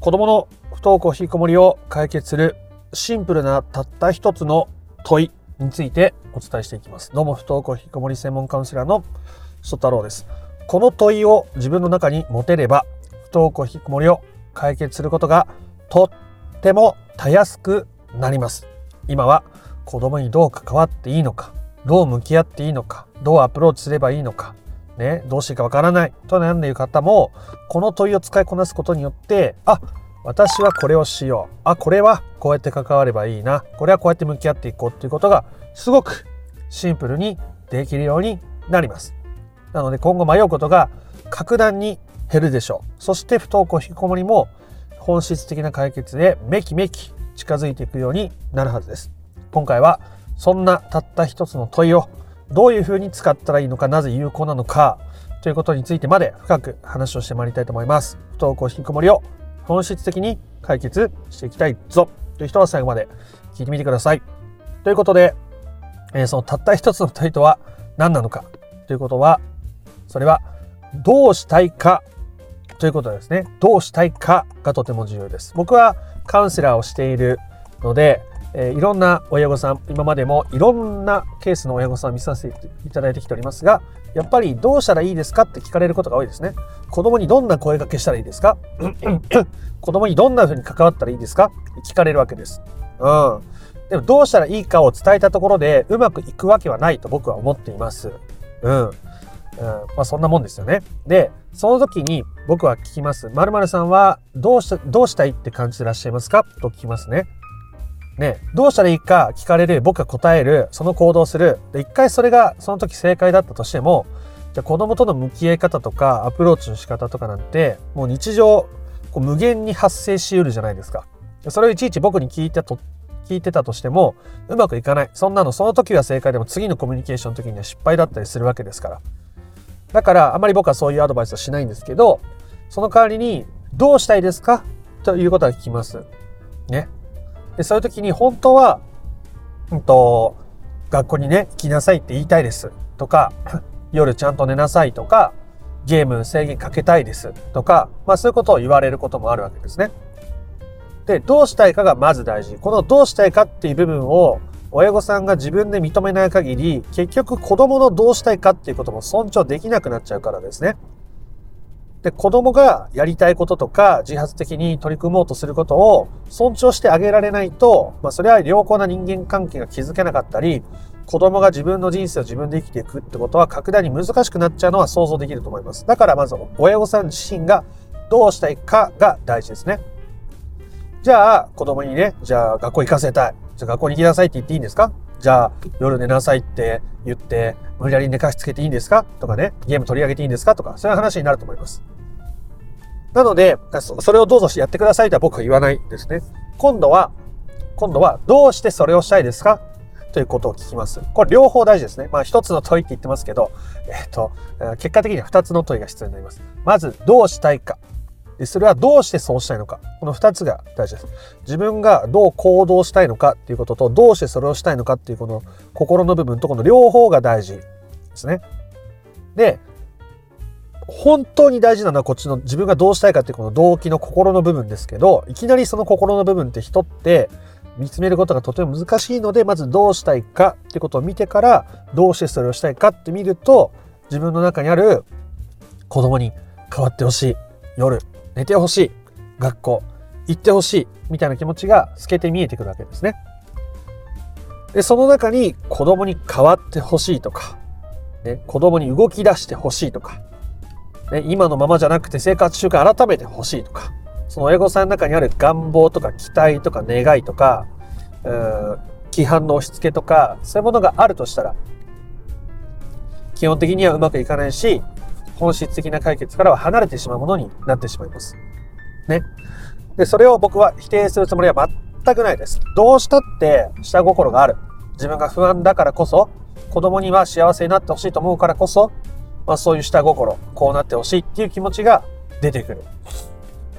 子供の不登校引きこもりを解決するシンプルなたった一つの問いについてお伝えしていきます。どうも不登校引きこもり専門カウンセラーの曽太郎です。この問いを自分の中に持てれば不登校引きこもりを解決することがとってもたやすくなります。今は子供にどう関わっていいのか、どう向き合っていいのか、どうアプローチすればいいのか、ね、どうしていいかわからないと悩んでいる方も、この問いを使いこなすことによって、あ、私はこれをしよう。あ、これはこうやって関わればいいな。これはこうやって向き合っていこうっていうことが、すごくシンプルにできるようになります。なので今後迷うことが格段に減るでしょう。そして不登校引きこもりも本質的な解決へめきめき近づいていくようになるはずです。今回はそんなたった一つの問いをどういうふうに使ったらいいのか、なぜ有効なのか、ということについてまで深く話をしてまいりたいと思います。不登校引きこもりを本質的に解決していきたいぞという人は最後まで聞いてみてください。ということで、えー、そのたった一つの問いとは何なのかということは、それはどうしたいかということですね。どうしたいかがとても重要です。僕はカウンセラーをしているので、えー、いろんな親御さん、今までもいろんなケースの親御さんを見させていただいてきておりますが、やっぱりどうしたらいいですかって聞かれることが多いですね。子供にどんな声掛けしたらいいですか？子供にどんな風に関わったらいいですか？聞かれるわけです。うん。でもどうしたらいいかを伝えたところでうまくいくわけはないと僕は思っています。うん。うん、まあそんなもんですよね。で、その時に僕は聞きます。〇〇さんはどうし、どうしたいって感じてらっしゃいますか？と聞きますね。ね、どうしたらいいか聞かれる、僕が答える、その行動する。で、一回それがその時正解だったとしても、じゃ子供との向き合い方とかアプローチの仕方とかなんて、もう日常、こう無限に発生しうるじゃないですか。それをいちいち僕に聞いたと、聞いてたとしても、うまくいかない。そんなの、その時は正解でも次のコミュニケーションの時には失敗だったりするわけですから。だから、あまり僕はそういうアドバイスはしないんですけど、その代わりに、どうしたいですか？ということは聞きます。ね。で、そういう時に本当は、うんと、学校にね、行きなさいって言いたいですとか、夜ちゃんと寝なさいとか、ゲーム制限かけたいですとか、まあそういうことを言われることもあるわけですね。で、どうしたいかがまず大事。このどうしたいかっていう部分を親御さんが自分で認めない限り、結局子供のどうしたいかっていうことも尊重できなくなっちゃうからですね。で、子供がやりたいこととか自発的に取り組もうとすることを尊重してあげられないと、まあそれは良好な人間関係が築けなかったり、子供が自分の人生を自分で生きていくってことは格段に難しくなっちゃうのは想像できると思います。だからまず親御さん自身がどうしたいかが大事ですね。じゃあ子供にね、じゃあ学校行かせたい。じゃあ学校に行きなさいって言っていいんですか？じゃあ夜寝なさいって言って無理やり寝かしつけていいんですか？とかね、ゲーム取り上げていいんですか？とか、そういう話になると思います。なので、それをどうぞやってくださいとは僕は言わないですね。今度は、今度はどうしてそれをしたいですか？ということを聞きます。これ両方大事ですね。まあ一つの問いって言ってますけど、えっ、ー、と、結果的には二つの問いが必要になります。まず、どうしたいか。それはどうしてそうしたいのか。この二つが大事です。自分がどう行動したいのかっていうことと、どうしてそれをしたいのかっていうこの心の部分とこの両方が大事ですね。で、本当に大事なのはこっちの自分がどうしたいかってこの動機の心の部分ですけど、いきなりその心の部分って人って見つめることがとても難しいので、まずどうしたいかってことを見てから、どうしてそれをしたいかって見ると、自分の中にある子供に変わってほしい。夜、寝てほしい。学校、行ってほしい。みたいな気持ちが透けて見えてくるわけですね。で、その中に子供に変わってほしいとか、ね、子供に動き出してほしいとか、ね、今のままじゃなくて生活習慣改めてほしいとか、その親御さんの中にある願望とか期待とか願いとか、うー規範の押し付けとか、そういうものがあるとしたら、基本的にはうまくいかないし、本質的な解決からは離れてしまうものになってしまいます。ね。で、それを僕は否定するつもりは全くないです。どうしたって下心がある。自分が不安だからこそ、子供には幸せになってほしいと思うからこそ、まあそういう下心、こうなってほしいっていう気持ちが出てくる。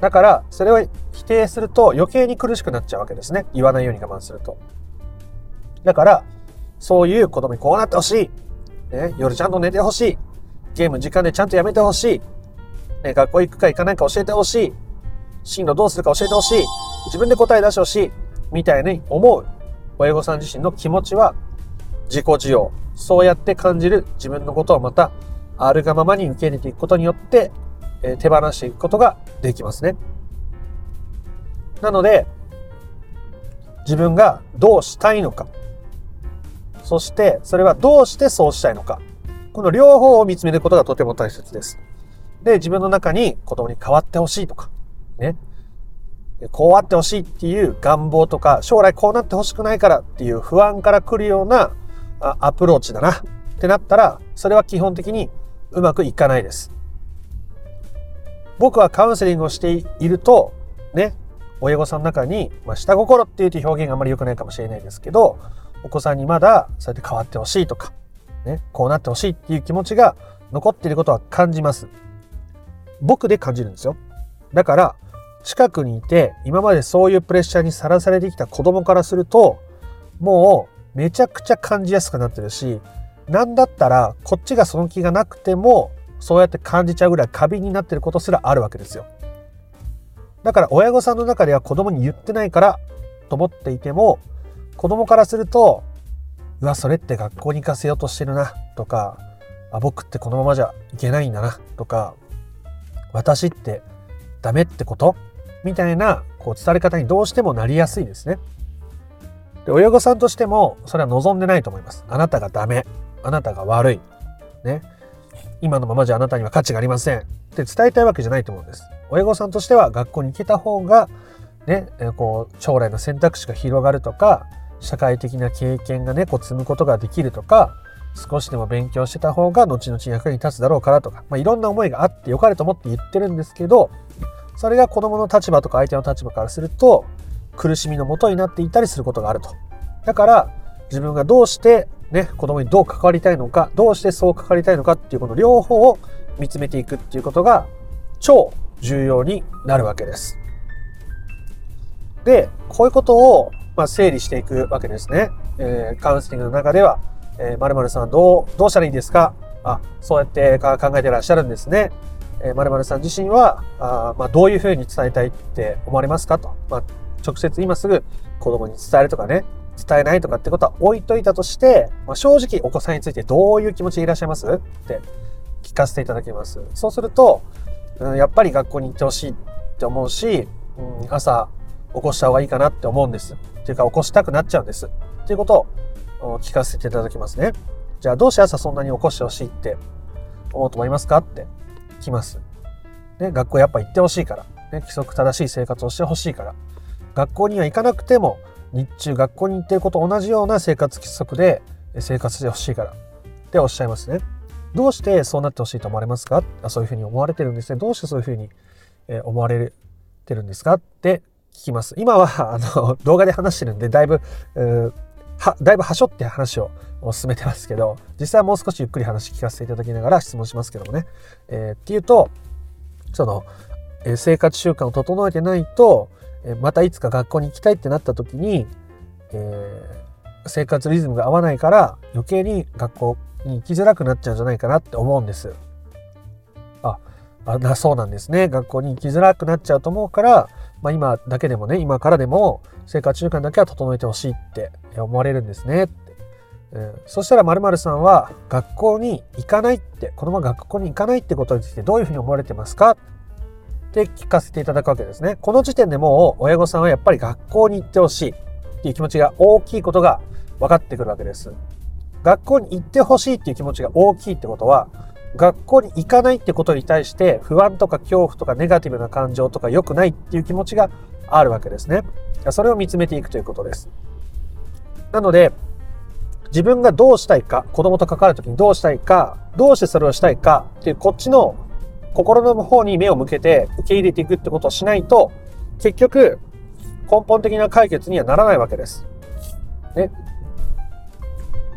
だから、それを否定すると余計に苦しくなっちゃうわけですね。言わないように我慢すると。だから、そういう子供にこうなってほしい。ね、夜ちゃんと寝てほしい。ゲーム時間でちゃんとやめてほしい。ね、学校行くか行かないか教えてほしい。進路どうするか教えてほしい。自分で答え出してほしい。みたいに思う親御さん自身の気持ちは自己需要。そうやって感じる自分のことをまたあるがままに受け入れていくことによって、え、手放していくことができますね。なので、自分がどうしたいのか。そして、それはどうしてそうしたいのか。この両方を見つめることがとても大切です。で、自分の中に子供に変わってほしいとか、ね。こうあってほしいっていう願望とか、将来こうなってほしくないからっていう不安から来るようなアプローチだなってなったら、それは基本的にうまくいかないです。僕はカウンセリングをしていると、ね、親御さんの中に、まあ、下心っていう表現があまり良くないかもしれないですけど、お子さんにまだそうやって変わってほしいとか、ね、こうなってほしいっていう気持ちが残っていることは感じます。僕で感じるんですよ。だから、近くにいて、今までそういうプレッシャーにさらされてきた子供からすると、もうめちゃくちゃ感じやすくなってるし、なんだったらこっちがその気がなくても、そうやって感じちゃうぐらい過敏になってることすらあるわけですよ。だから親御さんの中では子供に言ってないからと思っていても、子供からすると、うわ、それって学校に行かせようとしてるな、とか、あ、僕ってこのままじゃいけないんだな、とか、私ってダメってこと？みたいなこう伝わり方にどうしてもなりやすいですね。で親御さんとしてもそれは望んでないと思います。あなたがダメ。あなたが悪い。ね。今のままじゃあなたには価値がありません。って伝えたいわけじゃないと思うんです。親御さんとしては学校に行けた方が、ね、こう将来の選択肢が広がるとか、社会的な経験がね、こう積むことができるとか、少しでも勉強してた方が後々役に立つだろうからとか、まあ、いろんな思いがあってよかれと思って言ってるんですけど、それが子供の立場とか相手の立場からすると、苦しみのもとになっていたりすることがあると。だから、自分がどうしてね、子供にどう関わりたいのか、どうしてそう関わりたいのかっていうこの両方を見つめていくっていうことが超重要になるわけです。で、こういうことを、まあ、整理していくわけですね。えー、カウンセリングの中では、えー、〇〇さんどう、どうしたらいいですか？あ、そうやって考えてらっしゃるんですね。えー、〇〇さん自身は、あまあ、どういうふうに伝えたいって思われますかと。まあ、直接今すぐ子供に伝えるとかね、伝えないとかってことは置いといたとして、まあ、正直お子さんについてどういう気持ちでいらっしゃいます？って聞かせていただきます。そうすると、うん、やっぱり学校に行ってほしいって思うし、うん、朝起こした方がいいかなって思うんです。っていうか起こしたくなっちゃうんです。っていうことを聞かせていただきますね。じゃあどうして朝そんなに起こしてほしいって思うと思いますか？ってきます。ね、学校やっぱ行ってほしいから。ね、規則正しい生活をしてほしいから。学校には行かなくても、日中学校に行ってること同じような生活規則で生活してほしいからっておっしゃいますね。どうしてそうなってほしいと思われますか？そういうふうに思われてるんですね。どうしてそういうふうに思われてるんですか？って聞きます。今は あの動画で話してるんで、だいぶ、はだいぶはしょって話を進めてますけど、実際はもう少しゆっくり話聞かせていただきながら質問しますけどもね。えー、っていうと、その、えー、生活習慣を整えてないと、またいつか学校に行きたいってなった時に、えー、生活リズムが合わないから余計に学校に行きづらくなっちゃうんじゃないかなって思うんです。あ、あそうなんですね。学校に行きづらくなっちゃうと思うから、まあ、今だけでもね、今からでも生活習慣だけは整えてほしいって思われるんですねって。うん、そしたら〇〇さんは学校に行かないって、このまま学校に行かないってことについてどういうふうに思われてますか？って聞かせていただくわけですね。この時点でもう親御さんはやっぱり学校に行ってほしいっていう気持ちが大きいことが分かってくるわけです。学校に行ってほしいっていう気持ちが大きいってことは、学校に行かないってことに対して不安とか恐怖とかネガティブな感情とか良くないっていう気持ちがあるわけですね。それを見つめていくということです。なので、自分がどうしたいか、子供と関わるときにどうしたいか、どうしてそれをしたいかっていうこっちの心の方に目を向けて受け入れていくってことをしないと、結局根本的な解決にはならないわけです。ね。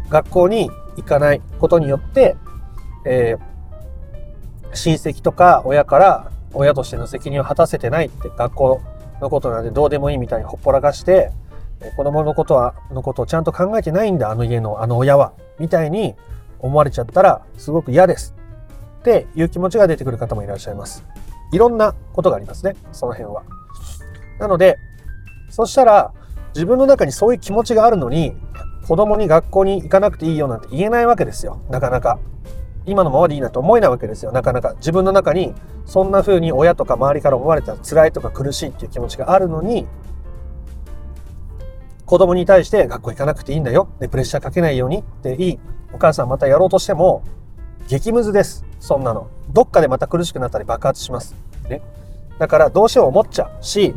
学校に行かないことによって、えー、親戚とか親から親としての責任を果たせてないって学校のことなんでどうでもいいみたいにほっぽらかして、子供のことは、のことをちゃんと考えてないんだ、あの家のあの親は。みたいに思われちゃったらすごく嫌です。っていう気持ちが出てくる方もいらっしゃいます。いろんなことがありますね、その辺は。なので、そしたら自分の中にそういう気持ちがあるのに、子供に学校に行かなくていいよなんて言えないわけですよ。なかなか。今のままでいいなと思えないわけですよ。なかなか。自分の中にそんな風に親とか周りから思われたら辛いとか苦しいっていう気持ちがあるのに、子供に対して学校行かなくていいんだよ。で、プレッシャーかけないようにっていい。お母さんまたやろうとしても、激ムズです。そんなの。どっかでまた苦しくなったり爆発します。ね。だからどうしよう思っちゃうし、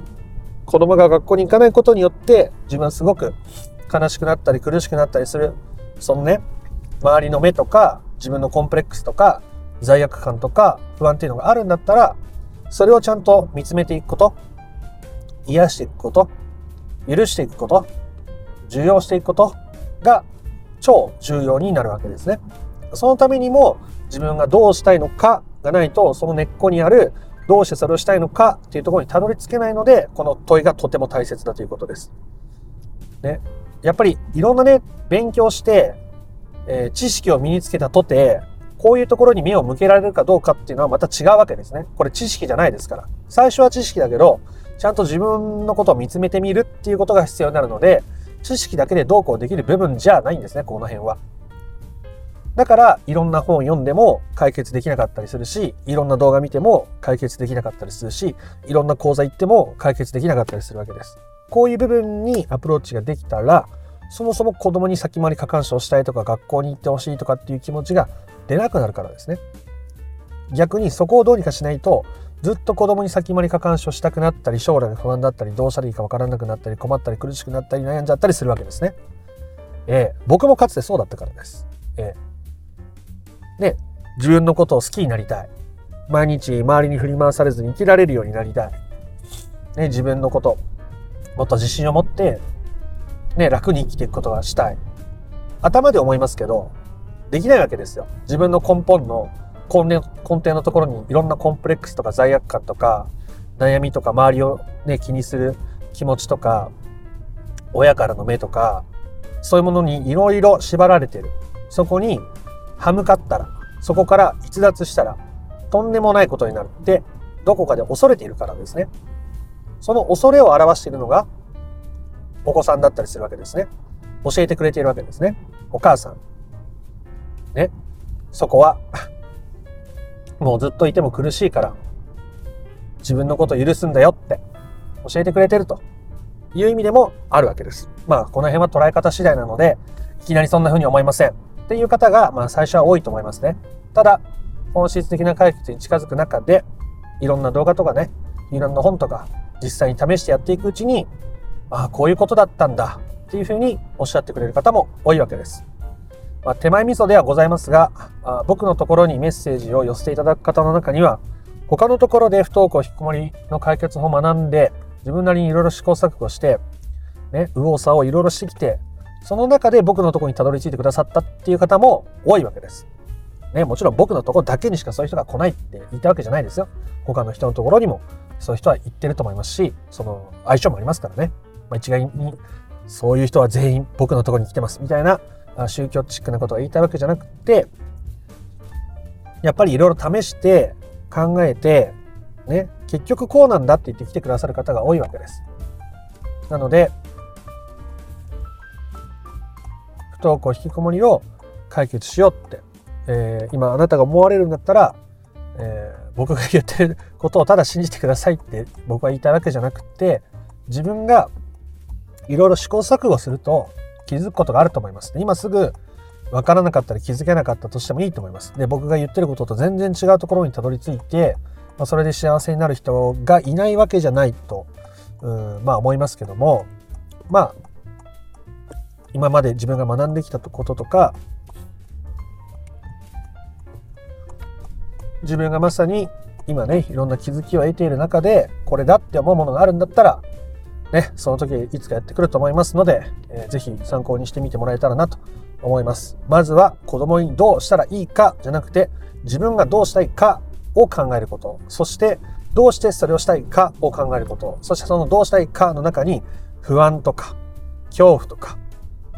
子供が学校に行かないことによって自分はすごく悲しくなったり苦しくなったりする。そのね、周りの目とか自分のコンプレックスとか罪悪感とか不安っていうのがあるんだったら、それをちゃんと見つめていくこと、癒していくこと、許していくこと、受容していくことが超重要になるわけですね。そのためにも自分がどうしたいのかがないと、その根っこにあるどうしてそれをしたいのかっていうところにたどり着けないので、この問いがとても大切だということです。ね。やっぱりいろんなね、勉強して、えー、知識を身につけたとて、こういうところに目を向けられるかどうかっていうのはまた違うわけですね。これ知識じゃないですから。最初は知識だけど、ちゃんと自分のことを見つめてみるっていうことが必要になるので、知識だけでどうこうできる部分じゃないんですね、この辺は。だから、いろんな本読んでも解決できなかったりするし、いろんな動画見ても解決できなかったりするし、いろんな講座行っても解決できなかったりするわけです。こういう部分にアプローチができたら、そもそも子供に先回り過干渉したいとか、学校に行ってほしいとかっていう気持ちが出なくなるからですね。逆にそこをどうにかしないと、ずっと子供に先回り過干渉したくなったり、将来が不安だったり、どうしたらいいかわからなくなったり、困ったり苦しくなったり、悩んじゃったりするわけですね。えー、僕もかつてそうだったからです。えーね、自分のことを好きになりたい。毎日周りに振り回されずに生きられるようになりたい。ね、自分のこと、もっと自信を持って、ね、楽に生きていくことがしたい。頭で思いますけど、できないわけですよ。自分の根本の根根底のところにいろんなコンプレックスとか罪悪感とか、悩みとか周りをね、気にする気持ちとか、親からの目とか、そういうものにいろいろ縛られてる。そこに歯向かったら、そこから逸脱したら、とんでもないことになるって、どこかで恐れているからですね。その恐れを表しているのが、お子さんだったりするわけですね。教えてくれているわけですね。お母さん。ね。そこは、もうずっといても苦しいから、自分のこと許すんだよって教えてくれてるという意味でもあるわけです。まあ、この辺は捉え方次第なので、いきなりそんな風に思いません。っていう方が、まあ、最初は多いと思いますね。ただ、本質的な解決に近づく中で、いろんな動画とかね、いろんな本とか、実際に試してやっていくうちに、ああ、こういうことだったんだ、っていうふうにおっしゃってくれる方も多いわけです。まあ、手前味噌ではございますがあ、僕のところにメッセージを寄せていただく方の中には、他のところで不登校引きこもりの解決法を学んで、自分なりにいろいろ試行錯誤して、ね、右往左往いろいろしてきて、その中で僕のところにたどり着いてくださったっていう方も多いわけです。ね、もちろん僕のところだけにしかそういう人が来ないって言ったわけじゃないですよ。他の人のところにもそういう人は言ってると思いますし、その相性もありますからね。まあ、一概にそういう人は全員僕のところに来てますみたいな宗教チックなことを言いたいわけじゃなくて、やっぱりいろいろ試して考えて、ね、結局こうなんだって言って来てくださる方が多いわけです。なので、登校引きこもりを解決しようって、えー、今あなたが思われるんだったら、えー、僕が言ってることをただ信じてくださいって僕は言いたいわけじゃなくて自分がいろいろ試行錯誤すると気づくことがあると思います。今すぐ分からなかったり気づけなかったとしてもいいと思います。で、僕が言ってることと全然違うところにたどり着いて、まあ、それで幸せになる人がいないわけじゃないと、うんまあ思いますけども、まあ今まで自分が学んできたこととか自分がまさに今ねいろんな気づきを得ている中でこれだって思うものがあるんだったらねその時いつかやってくると思いますので、えー、ぜひ参考にしてみてもらえたらなと思います。まずは子供にどうしたらいいかじゃなくて自分がどうしたいかを考えること。そしてどうしてそれをしたいかを考えること。そしてそのどうしたいかの中に不安とか恐怖とか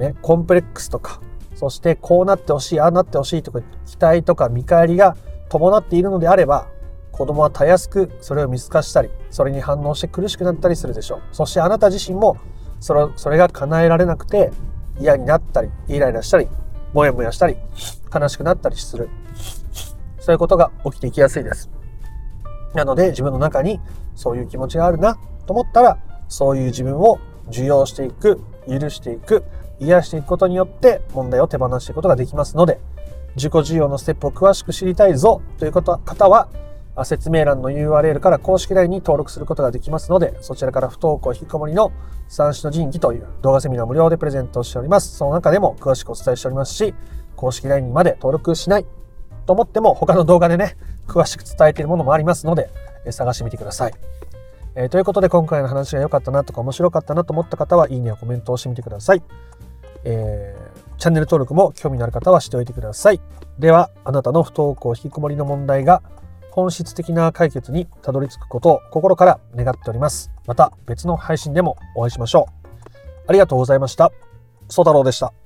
ね、コンプレックスとか、そしてこうなってほしい、ああなってほしいとか、期待とか見返りが伴っているのであれば、子供はたやすくそれを見透かしたり、それに反応して苦しくなったりするでしょう。そしてあなた自身もそれそれが叶えられなくて嫌になったり、イライラしたり、もやもやしたり、悲しくなったりする。そういうことが起きていきやすいです。なので自分の中にそういう気持ちがあるなと思ったら、そういう自分を受容していく、許していく、癒していくことによって問題を手放していくことができますので、自己需要のステップを詳しく知りたいぞという方は、説明欄の URL から公式 LINE に登録することができますので、そちらから不登校引きこもりの三種の神器という動画セミナー無料でプレゼントしております。その中でも詳しくお伝えしておりますし、公式 LINE にまで登録しないと思っても他の動画でね、詳しく伝えているものもありますので、探してみてください。えー、ということで今回の話が良かったなとか面白かったなと思った方はいいねやコメントをしてみてください。えー、チャンネル登録も興味のある方はしておいてください。では、あなたの不登校引きこもりの問題が本質的な解決にたどり着くことを心から願っております。また別の配信でもお会いしましょう。ありがとうございました。ソ太郎でした。